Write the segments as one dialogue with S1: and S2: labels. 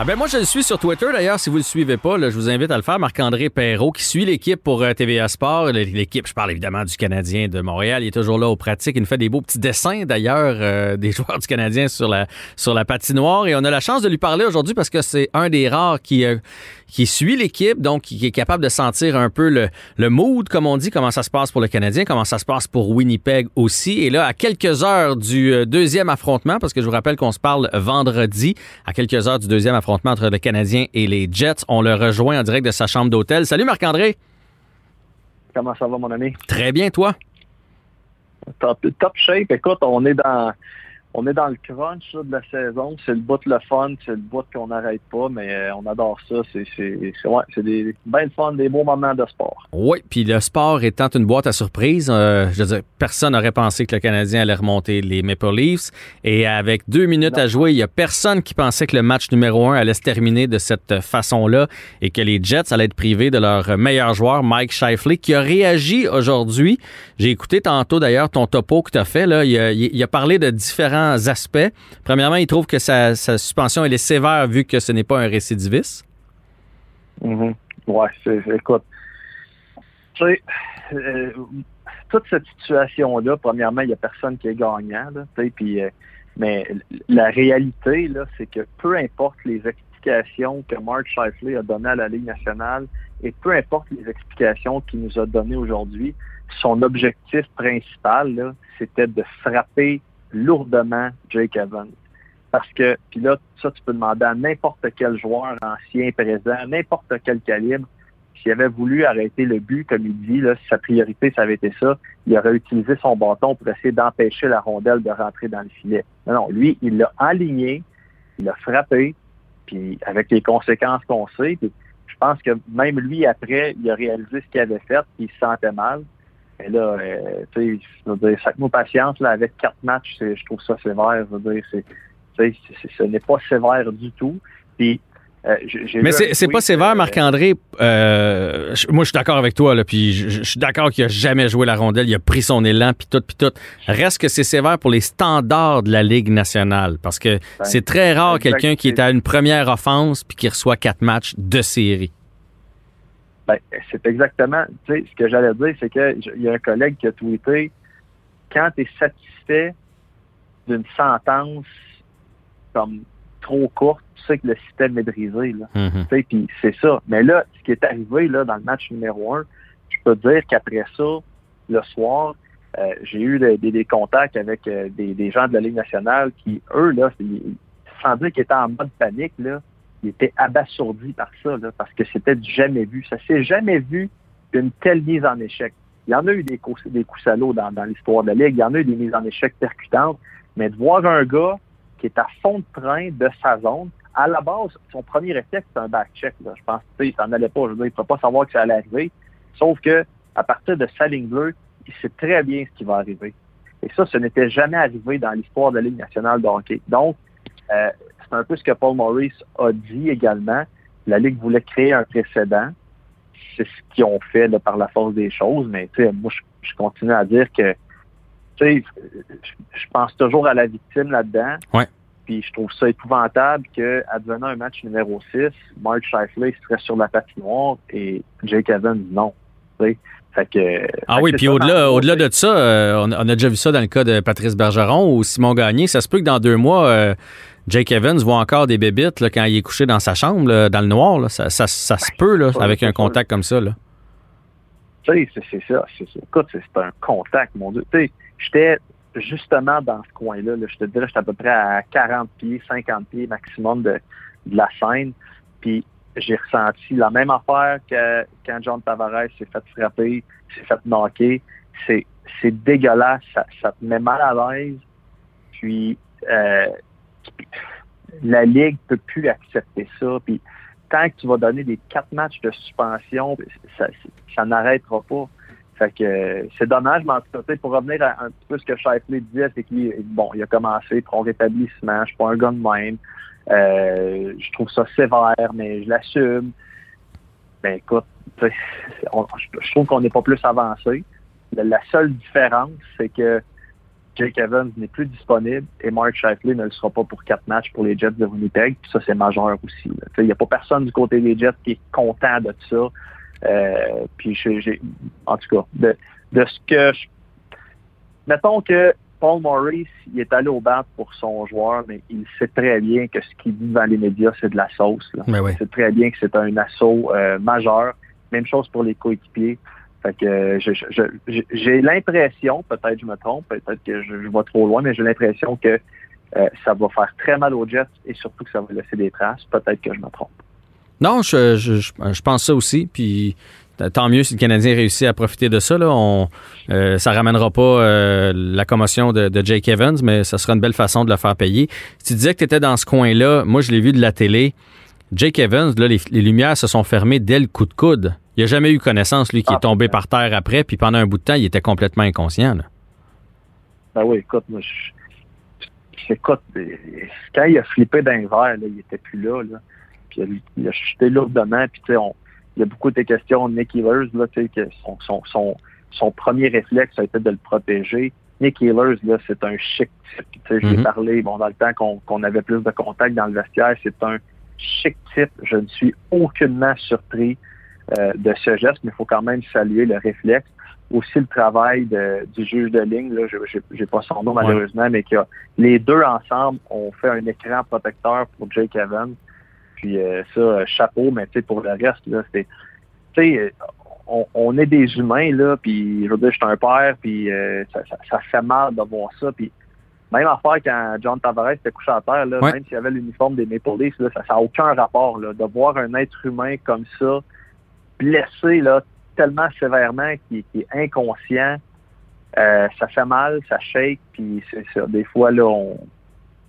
S1: Ah ben moi, je le suis sur Twitter. D'ailleurs, si vous le suivez pas, là, je vous invite à le faire. Marc-André Perrault, qui suit l'équipe pour euh, TVA Sport. L'équipe, je parle évidemment du Canadien de Montréal. Il est toujours là aux pratiques. Il nous fait des beaux petits dessins, d'ailleurs, euh, des joueurs du Canadien sur la, sur la patinoire. Et on a la chance de lui parler aujourd'hui parce que c'est un des rares qui, euh, qui suit l'équipe, donc qui est capable de sentir un peu le, le mood, comme on dit, comment ça se passe pour le Canadien, comment ça se passe pour Winnipeg aussi. Et là, à quelques heures du euh, deuxième affrontement, parce que je vous rappelle qu'on se parle vendredi, à quelques heures du deuxième affrontement entre le Canadien et les Jets, on le rejoint en direct de sa chambre d'hôtel. Salut Marc-André.
S2: Comment ça va, mon ami?
S1: Très bien, toi?
S2: Top, top shape. Écoute, on est dans on est dans le crunch de la saison. C'est le bout le fun, c'est le bout qu'on n'arrête pas, mais euh, on adore ça. C'est ouais, des bien fun, des beaux moments de sport.
S1: Oui, puis le sport étant une boîte à surprise, euh, je veux dire, personne n'aurait pensé que le Canadien allait remonter les Maple Leafs. Et avec deux minutes à jouer, il n'y a personne qui pensait que le match numéro un allait se terminer de cette façon-là et que les Jets allaient être privés de leur meilleur joueur, Mike Shifley, qui a réagi aujourd'hui. J'ai écouté tantôt d'ailleurs ton topo que tu as fait. Là. Il, a, il a parlé de différents aspects. Premièrement, il trouve que sa, suspension elle est sévère vu que ce n'est pas un récidiviste.
S2: Mm Ouais, écoute, euh, toute cette situation-là, premièrement, il n'y a personne qui est gagnant, puis, euh, mais la réalité, là, c'est que peu importe les explications que Mark Shifley a données à la Ligue nationale et peu importe les explications qu'il nous a données aujourd'hui, son objectif principal, c'était de frapper lourdement Jake Evans. Parce que, puis là, ça, tu peux demander à n'importe quel joueur ancien, présent, n'importe quel calibre, s'il avait voulu arrêter le but, comme il dit, là, si sa priorité, ça avait été ça, il aurait utilisé son bâton pour essayer d'empêcher la rondelle de rentrer dans le filet. Non, non, lui, il l'a aligné, il l'a frappé, puis avec les conséquences qu'on sait, puis je pense que même lui, après, il a réalisé ce qu'il avait fait, puis il se sentait mal. Mais là, euh, tu sais, je veux dire, chaque patience, là, avec quatre matchs, je trouve ça sévère. Je veux dire, c'est, ce n'est pas sévère du tout. Puis,
S1: euh, mais c'est pas sévère, euh, Marc-André. moi, je suis d'accord avec toi. Là, puis je, suis d'accord qu'il a jamais joué la rondelle. Il a pris son élan, puis tout, puis tout. Reste que c'est sévère pour les standards de la Ligue nationale. Parce que ben, c'est très rare quelqu'un qui est à une première offense puis qui reçoit quatre matchs de série.
S2: Ben, c'est exactement, tu sais, ce que j'allais dire, c'est qu'il y a un collègue qui a tweeté, quand tu es satisfait d'une sentence comme trop courte, tu sais que le système est brisé. Là. Mm-hmm. Puis c'est ça. Mais là, ce qui est arrivé là, dans le match numéro un, je peux dire qu'après ça, le soir, euh, j'ai eu des, contacts avec euh, des, gens de la Ligue nationale qui, eux, là, sans dire qu'ils étaient en mode panique, là, il était abasourdi par ça, parce que c'était du jamais vu. Ça s'est jamais vu une telle mise en échec. Il y en a eu des coups, des coups salauds dans, l'histoire de la Ligue, il y en a eu des mises en échec percutantes, mais de voir un gars qui est à fond de train de sa zone, à la base, son premier réflexe, c'est un back-check. Je pense qu'il s'en allait pas. Je veux dire, il ne peut pas savoir que ça allait arriver. Sauf que à partir de sa ligne bleue, il sait très bien ce qui va arriver. Et ça, ce n'était jamais arrivé dans l'histoire de la Ligue nationale de hockey. Donc, euh, c'est un peu ce que Paul Maurice a dit également. La Ligue voulait créer un précédent. C'est ce qu'ils ont fait par la force des choses, mais moi, je, continue à dire que je pense toujours à la victime là-dedans. Puis je trouve ça épouvantable qu'advenant un match numéro 6, Mark Scheifele serait sur la patinoire et Jake Evans non. Que,
S1: ah oui, puis au-delà, au-delà de ça, euh, on, a déjà vu ça dans le cas de Patrice Bergeron ou Simon Gagné. Ça se peut que dans deux mois, euh, Jake Evans voit encore des bébites là, quand il est couché dans sa chambre, dans le noir. Ça, se peut là, avec un contact comme ça. Là.
S2: Tu sais, c'est ça, c'est ça. Écoute, c'est un contact, mon Dieu. Tu sais, j'étais justement dans ce coin-là. là. je te dirais, j'étais à peu près à 40 pieds, 50 pieds maximum de, de la scène. Puis j'ai ressenti la même affaire que quand John Tavares s'est fait frapper, s'est fait knocker. C'est, dégueulasse, ça, ça te met mal à l'aise. Puis euh, la Ligue peut plus accepter ça. Puis tant que tu vas donner des quatre matchs de suspension, ça, ça n'arrêtera pas. Fait que c'est dommage, mais en tout cas, pour revenir à un petit peu ce que Shifley disait, c'est qu'il bon, il a commencé pour un rétablissement, je suis pas un gars de. Euh, je trouve ça sévère, mais je l'assume. Ben écoute, je trouve qu'on n'est pas plus avancé. La, seule différence, c'est que Jake Evans n'est plus disponible et Mark Shifley ne le sera pas pour quatre matchs pour les Jets de Winnipeg. Puis ça, c'est majeur aussi. Il n'y a pas personne du côté des Jets qui est content de ça. Euh, puis en tout cas, de, de ce que je... Mettons que Paul Maurice, il est allé au bat pour son joueur, mais il sait très bien que ce qu'il dit devant les médias, c'est de la sauce. Là. Il sait très bien que c'est un assaut euh, majeur. Même chose pour les coéquipiers. Fait que euh, j'ai l'impression, peut-être je me trompe, peut-être que je, je vais trop loin, mais j'ai l'impression que euh, ça va faire très mal aux Jets et surtout que ça va laisser des traces. Peut-être que je me trompe.
S1: Non, je, je, pense ça aussi. Puis tant mieux si le Canadien réussit à profiter de ça. Là. On, euh, ça ramènera pas euh, la commotion de, de Jake Evans, mais ça sera une belle façon de le faire payer. Si tu disais que tu étais dans ce coin-là, moi je l'ai vu de la télé. Jake Evans, là, les, les lumières se sont fermées dès le coup de coude. Il n'a jamais eu connaissance, lui, qui
S2: Ah,
S1: est tombé par terre après, puis pendant un bout de temps, il était complètement inconscient. là.
S2: Ben oui, écoute, moi, je, écoute, euh, quand il a flippé d'un verre, il était plus là, là. Puis il a, il a chuté lourdement, puis tu sais, on- il y a beaucoup de questions de Nick Ehlers, là, tu sais, que son, son, son, son premier réflexe a été de le protéger. Nick Ehlers, là, c'est un chic type. Tu sais, je l'ai
S1: Mhm.
S2: parlé, bon, dans le temps qu'on avait plus de contact dans le vestiaire, c'est un chic type. Je ne suis aucunement surpris euh, de ce geste, mais il faut quand même saluer le réflexe. Aussi le travail de- du juge de ligne, là, je n'ai pas son nom
S1: Ouais.
S2: malheureusement, mais que les deux ensemble ont fait un écran protecteur pour Jake Evans. Puis euh, ça, euh, chapeau, mais tu sais, pour le reste, là, c'était. Tu sais, euh, on, on est des humains, là, puis je veux dire, je suis un père, puis euh, ça, ça, ça fait mal de voir ça. Puis même affaire quand John Tavares était couché à terre, là,
S1: Ouais.
S2: même s'il avait l'uniforme des Maple Leafs, là, ça n'a aucun rapport. Là, de voir un être humain comme ça, blessé là, tellement sévèrement qu'il qu'il est inconscient, euh, ça fait mal, ça shake, puis c'est ça. Des fois, là, on.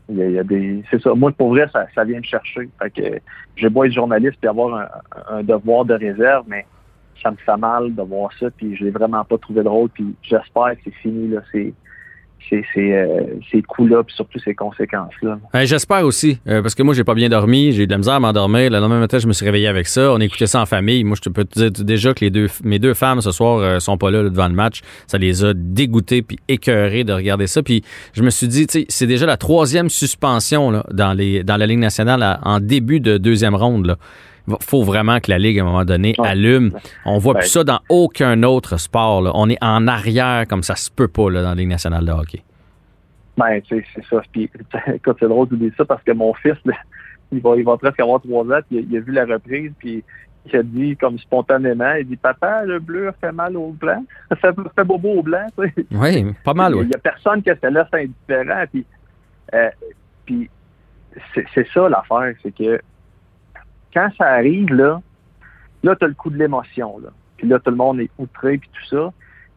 S2: Il y a, il y a des. C'est ça. Moi, pour vrai, ça, ça vient me chercher. Fait que j'ai beau être journaliste et avoir un, un devoir de réserve, mais ça me fait mal de voir ça, puis je l'ai vraiment pas trouvé drôle, puis j'espère que c'est fini, là, ces, ces, ces, euh, ces coups-là, puis surtout ces conséquences-là.
S1: Ouais, J'espère aussi, euh, parce que moi, j'ai pas bien dormi, j'ai eu de la misère à m'endormir. Le lendemain matin, je me suis réveillé avec ça. On écoutait ça en famille. Moi, je te peux te dire déjà que les deux, mes deux femmes ce soir euh, sont pas là, là, devant le match. Ça les a dégoûtés puis écœurés de regarder ça. Puis je me suis dit, c'est déjà la troisième suspension là, dans, les, dans la Ligue nationale en début de deuxième ronde. Là. Faut vraiment que la Ligue, à un moment donné, allume. On voit
S2: Ben,
S1: plus ça dans aucun autre sport. là. On est en arrière comme ça se peut pas là, dans la Ligue nationale de hockey.
S2: Ben, tu sais, c'est ça. Puis, écoute, c'est drôle de dire ça parce que mon fils, là, il va, il va presque avoir trois ans, puis il, a- il vu la reprise, puis il a dit comme spontanément, il dit Papa, le bleu a fait mal au blanc. Ça fait, bobo au blanc, tu sais.
S1: Oui, pas mal,
S2: Il
S1: oui.
S2: n'y a personne qui se laisse indifférent. Puis, euh, puis c'est ça l'affaire, c'est que quand ça arrive, là, là, tu as le coup de l'émotion. Là. Puis là, tout le monde est outré, puis tout ça.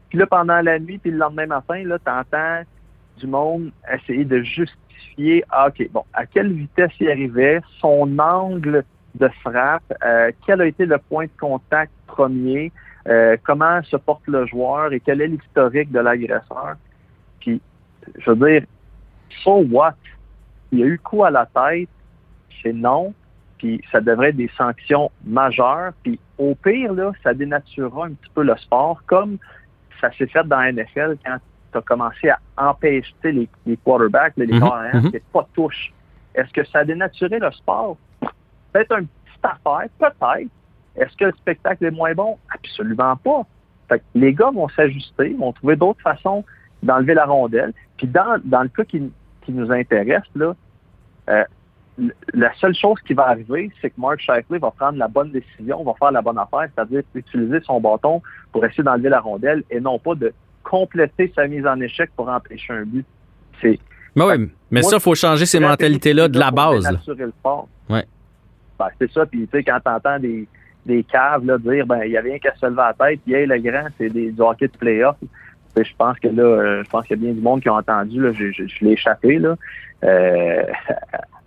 S2: Puis là, pendant la nuit, puis le lendemain matin, là, tu entends du monde essayer de justifier, ah, OK, bon, à quelle vitesse il arrivait, son angle de frappe, euh, quel a été le point de contact premier, euh, comment se porte le joueur et quel est l'historique de l'agresseur. Puis, je veux dire, so what? Il y a eu coup à la tête, c'est non, puis ça devrait être des sanctions majeures, puis au pire, là, ça dénaturera un petit peu le sport, comme ça s'est fait dans la NFL quand tu as commencé à empêcher les, les quarterbacks, les carrières,
S1: mhm.
S2: c'est pas de touche. Est-ce que ça a dénaturé le sport? Peut-être un petit affaire, peut-être. Est-ce que le spectacle est moins bon? Absolument pas. Fait que les gars vont s'ajuster, vont trouver d'autres façons d'enlever la rondelle. Puis dans, dans le cas qui, qui nous intéresse, là, euh, la seule chose qui va arriver, c'est que Mark Shifley va prendre la bonne décision, va faire la bonne affaire, c'est-à-dire utiliser son bâton pour essayer d'enlever la rondelle et non pas de compléter sa mise en échec pour empêcher un but. C'est
S1: Mais ouais, mais
S2: Moi,
S1: ça, il faut changer ces mentalités-là de la base.
S2: le sport.
S1: Ouais.
S2: Ben, c'est ça. Puis, tu sais, quand t'entends des, des caves là, dire, ben, il y a rien qu'à se lever à la tête, puis, hey, le grand, c'est des, du hockey de playoff. Je pense que là, euh, je pense qu'il y a bien du monde qui a entendu, là, je, je, je l'ai échappé, là, euh,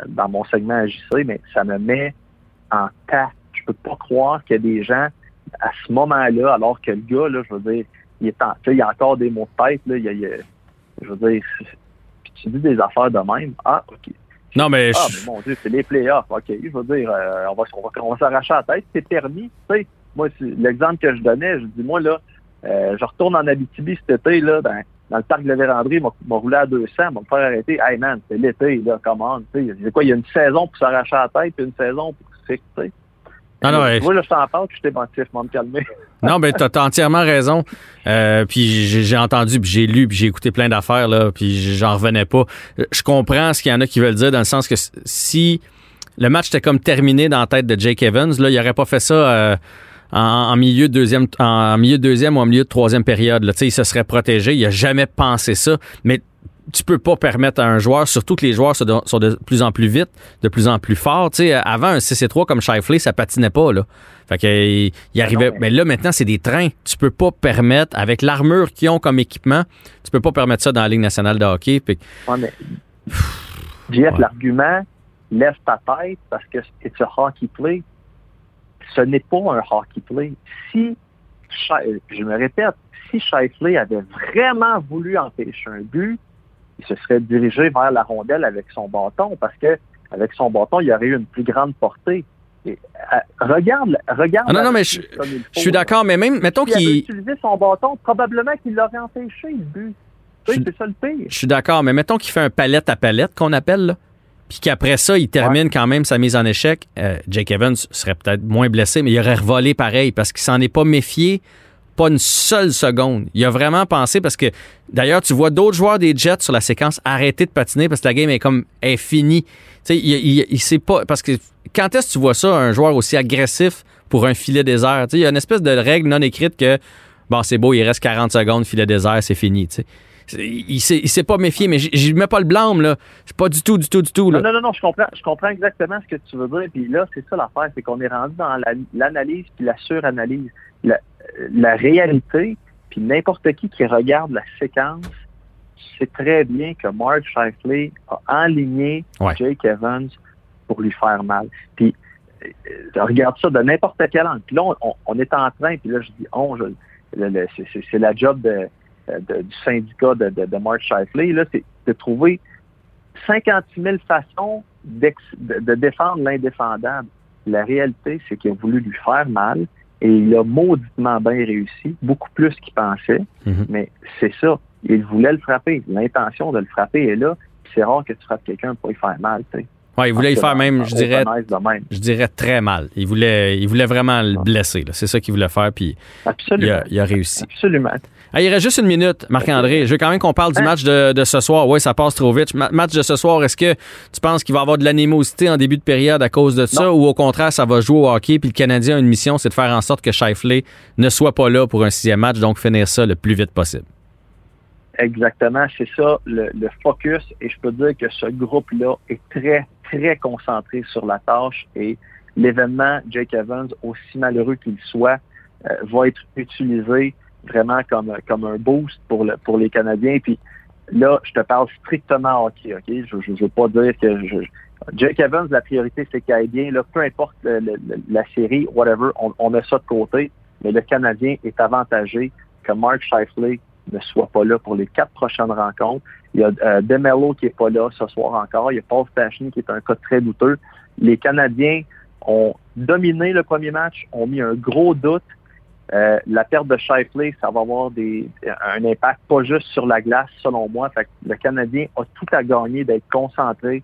S2: dans mon segment JC, mais ça me met en tas. Je peux pas croire qu'il y a des gens, à ce moment-là, alors que le gars, là, je veux dire, il est en, il y a encore des mots de tête, là, il y a, il y a- je veux dire, puis tu dis des affaires de même. Ah, OK.
S1: Non, mais
S2: Ah,
S1: je-
S2: mais mon Dieu, c'est les playoffs. OK, je veux dire, euh, on va, on va, on va s'arracher la tête. C'est permis. Tu sais, moi, l'exemple que je donnais, je dis, moi, là, euh, je retourne en Abitibi cet été, là, dans, dans le parc de la Vérandrie, m'a m'a roulé à 200, m'a faire arrêter. Hey, man, c'est l'été, là, comment, tu sais. C'est quoi, il y a une saison pour s'arracher la tête, puis une saison pour fixer.
S1: Ah non, ouais.
S2: Moi, là, je t'en parle, puis je t'ai menti, je vais me calmer.
S1: Non, ben t'as entièrement raison. Euh, puis j'ai j'ai entendu, puis j'ai lu, puis j'ai écouté plein d'affaires là, puis j'en revenais pas. Je comprends ce qu'il y en a qui veulent dire dans le sens que si le match était comme terminé dans la tête de Jake Evans, là, il aurait pas fait ça euh, en, en milieu de deuxième, en milieu de deuxième ou en milieu de troisième période. Là. Il se serait protégé. Il a jamais pensé ça. Mais tu peux pas permettre à un joueur, surtout que les joueurs sont de, sont de plus en plus vite, de plus en plus forts. Tu sais, avant un 6 et 3 comme Shifley, ça patinait pas là. Fait que il, il arrivait.
S2: mais-
S1: là maintenant c'est des trains. Tu peux pas permettre avec l'armure qu'ils ont comme équipement, tu peux pas permettre ça dans la Ligue nationale de hockey. Puis
S2: Ouais, mais, JF,
S1: Ouais.
S2: l'argument, lève ta tête parce que c'est un hockey play. Ce n'est pas un hockey play. Si, Shi- je me répète, si Shifley avait vraiment voulu empêcher un but, il se serait dirigé vers la rondelle avec son bâton parce que avec son bâton, il aurait eu une plus grande portée. Et, euh, regarde, regarde.
S1: Ah non, non, mais je- suis d'accord, mais même mettons qu'il
S2: utilisé son bâton, probablement qu'il l'aurait empêché, le but. Tu sais,
S1: Je-
S2: c'est ça le pire.
S1: Je suis d'accord, mais mettons qu'il fait un palette à palette qu'on appelle, là, puis qu'après ça, il termine quand même sa mise en échec. euh, Jake Evans serait peut-être moins blessé, mais il aurait revolé pareil parce qu'il s'en est pas méfié, pas une seule seconde. Il a vraiment pensé parce que, d'ailleurs, tu vois d'autres joueurs des Jets sur la séquence arrêter de patiner parce que la game est comme est finie. Tu sais, il, il, il sait pas parce que quand est-ce que tu vois ça un joueur aussi agressif pour un filet désert? Tu sais, il y a une espèce de règle non écrite que bon, c'est beau, il reste 40 secondes, filet désert, c'est fini. Tu sais. Il s'est, il s'est pas méfié, mais j- j'y mets pas le blâme, là. C'est pas du tout, du tout, du tout, là.
S2: Non, non, non, non, je comprends, je comprends exactement ce que tu veux dire. Puis là, c'est ça l'affaire, c'est qu'on est rendu dans la- l'analyse puis la suranalyse. La, la réalité, puis n'importe qui qui regarde la séquence sait très bien que Mark Shifley a enligné
S1: Ouais.
S2: Jake Evans pour lui faire mal. Puis euh, regarde ça de n'importe quel angle. Puis là, on, est en train, puis là, je dis on, je- le- le- c'est- c'est c'est la job de, de- du syndicat de, de, de Mark Shifley, là, c'est de trouver 56 000 façons de, de défendre l'indéfendable. La réalité, c'est qu'il a voulu lui faire mal et il a mauditement bien réussi, beaucoup plus qu'il pensait,
S1: Mhm.
S2: mais c'est ça. Il voulait le frapper. L'intention de le frapper est là. C'est rare que tu frappes quelqu'un pour lui faire mal. tu sais.
S1: Ouais, il voulait y faire même, je dirais,
S2: même.
S1: je dirais très mal. Il voulait, il voulait vraiment le blesser. C'est ça qu'il voulait faire, puis il a, il a réussi.
S2: Absolument.
S1: Ah, il reste juste une minute, Marc-André. Je veux quand même qu'on parle du
S2: Hein?
S1: match de, de ce soir. Oui, ça passe trop vite. Ma- match de ce soir, est-ce que tu penses qu'il va y avoir de l'animosité en début de période à cause de ça
S2: Non.
S1: ou au contraire, ça va jouer au hockey puis le Canadien a une mission, c'est de faire en sorte que Shifley ne soit pas là pour un sixième match, donc finir ça le plus vite possible?
S2: Exactement, c'est ça le, le focus. Et je peux dire que ce groupe-là est très, très concentré sur la tâche et l'événement Jake Evans, aussi malheureux qu'il soit, euh, va être utilisé vraiment comme, comme un boost pour, le, pour les Canadiens. Puis là, je te parle strictement hockey, OK? Je veux pas dire que je, Jake Evans, la priorité, c'est qu'il aille bien. Là, peu importe le- le- la série, whatever, on, on a ça de côté. Mais le Canadien est avantagé que Mark Shifley ne soit pas là pour les quatre prochaines rencontres. Il y a euh, Demelo qui est pas là ce soir encore. Il y a Paul Stachny qui est un cas très douteux. Les Canadiens ont dominé le premier match, ont mis un gros doute. Euh, la perte de Shifley, ça va avoir un impact pas juste sur la glace, selon moi. Le Canadien a tout à gagner d'être concentré,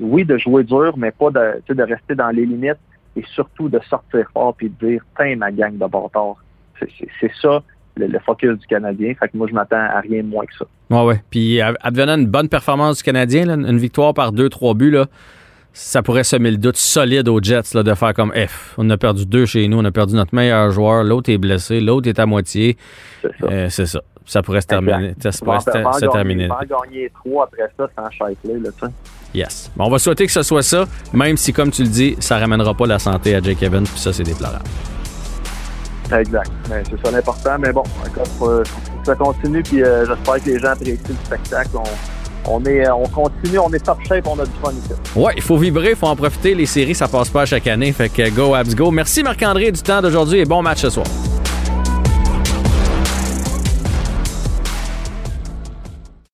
S2: oui, de jouer dur, mais pas de, rester dans les limites et surtout de sortir fort puis de dire Tiens, ma gang de bâtards. C'est ça le, le focus du Canadien. Fait que moi, je m'attends à rien de moins que ça.
S1: Ouais, ouais. Puis, ad- advenant une bonne performance du Canadien, là, une victoire par deux, trois buts, là, ça pourrait semer le doute solide aux Jets là, de faire comme F. On a perdu deux chez nous, on a perdu notre meilleur joueur, l'autre est blessé, l'autre est à moitié.
S2: C'est ça.
S1: Euh, ça. Ça pourrait se terminer. Ça
S2: On va
S1: pourrait se, terminer.
S2: gagner- gagner trois après ça sans Shifley, là, tu sais.
S1: Yes. Bon, on va souhaiter que ce soit ça, même si, comme tu le dis, ça ramènera pas la santé à Jake Evans, puis ça, c'est déplorable.
S2: Exact. Ben, c'est ça l'important. Mais bon, encore, que ça continue. Puis euh, j'espère que les gens apprécient le spectacle. On, on, est, on continue, on est top shape, on a du fun ici.
S1: Ouais, il faut vibrer, il faut en profiter. Les séries, ça passe pas chaque année. Fait que go, Abs, go. Merci Marc-André du temps d'aujourd'hui et bon match ce soir.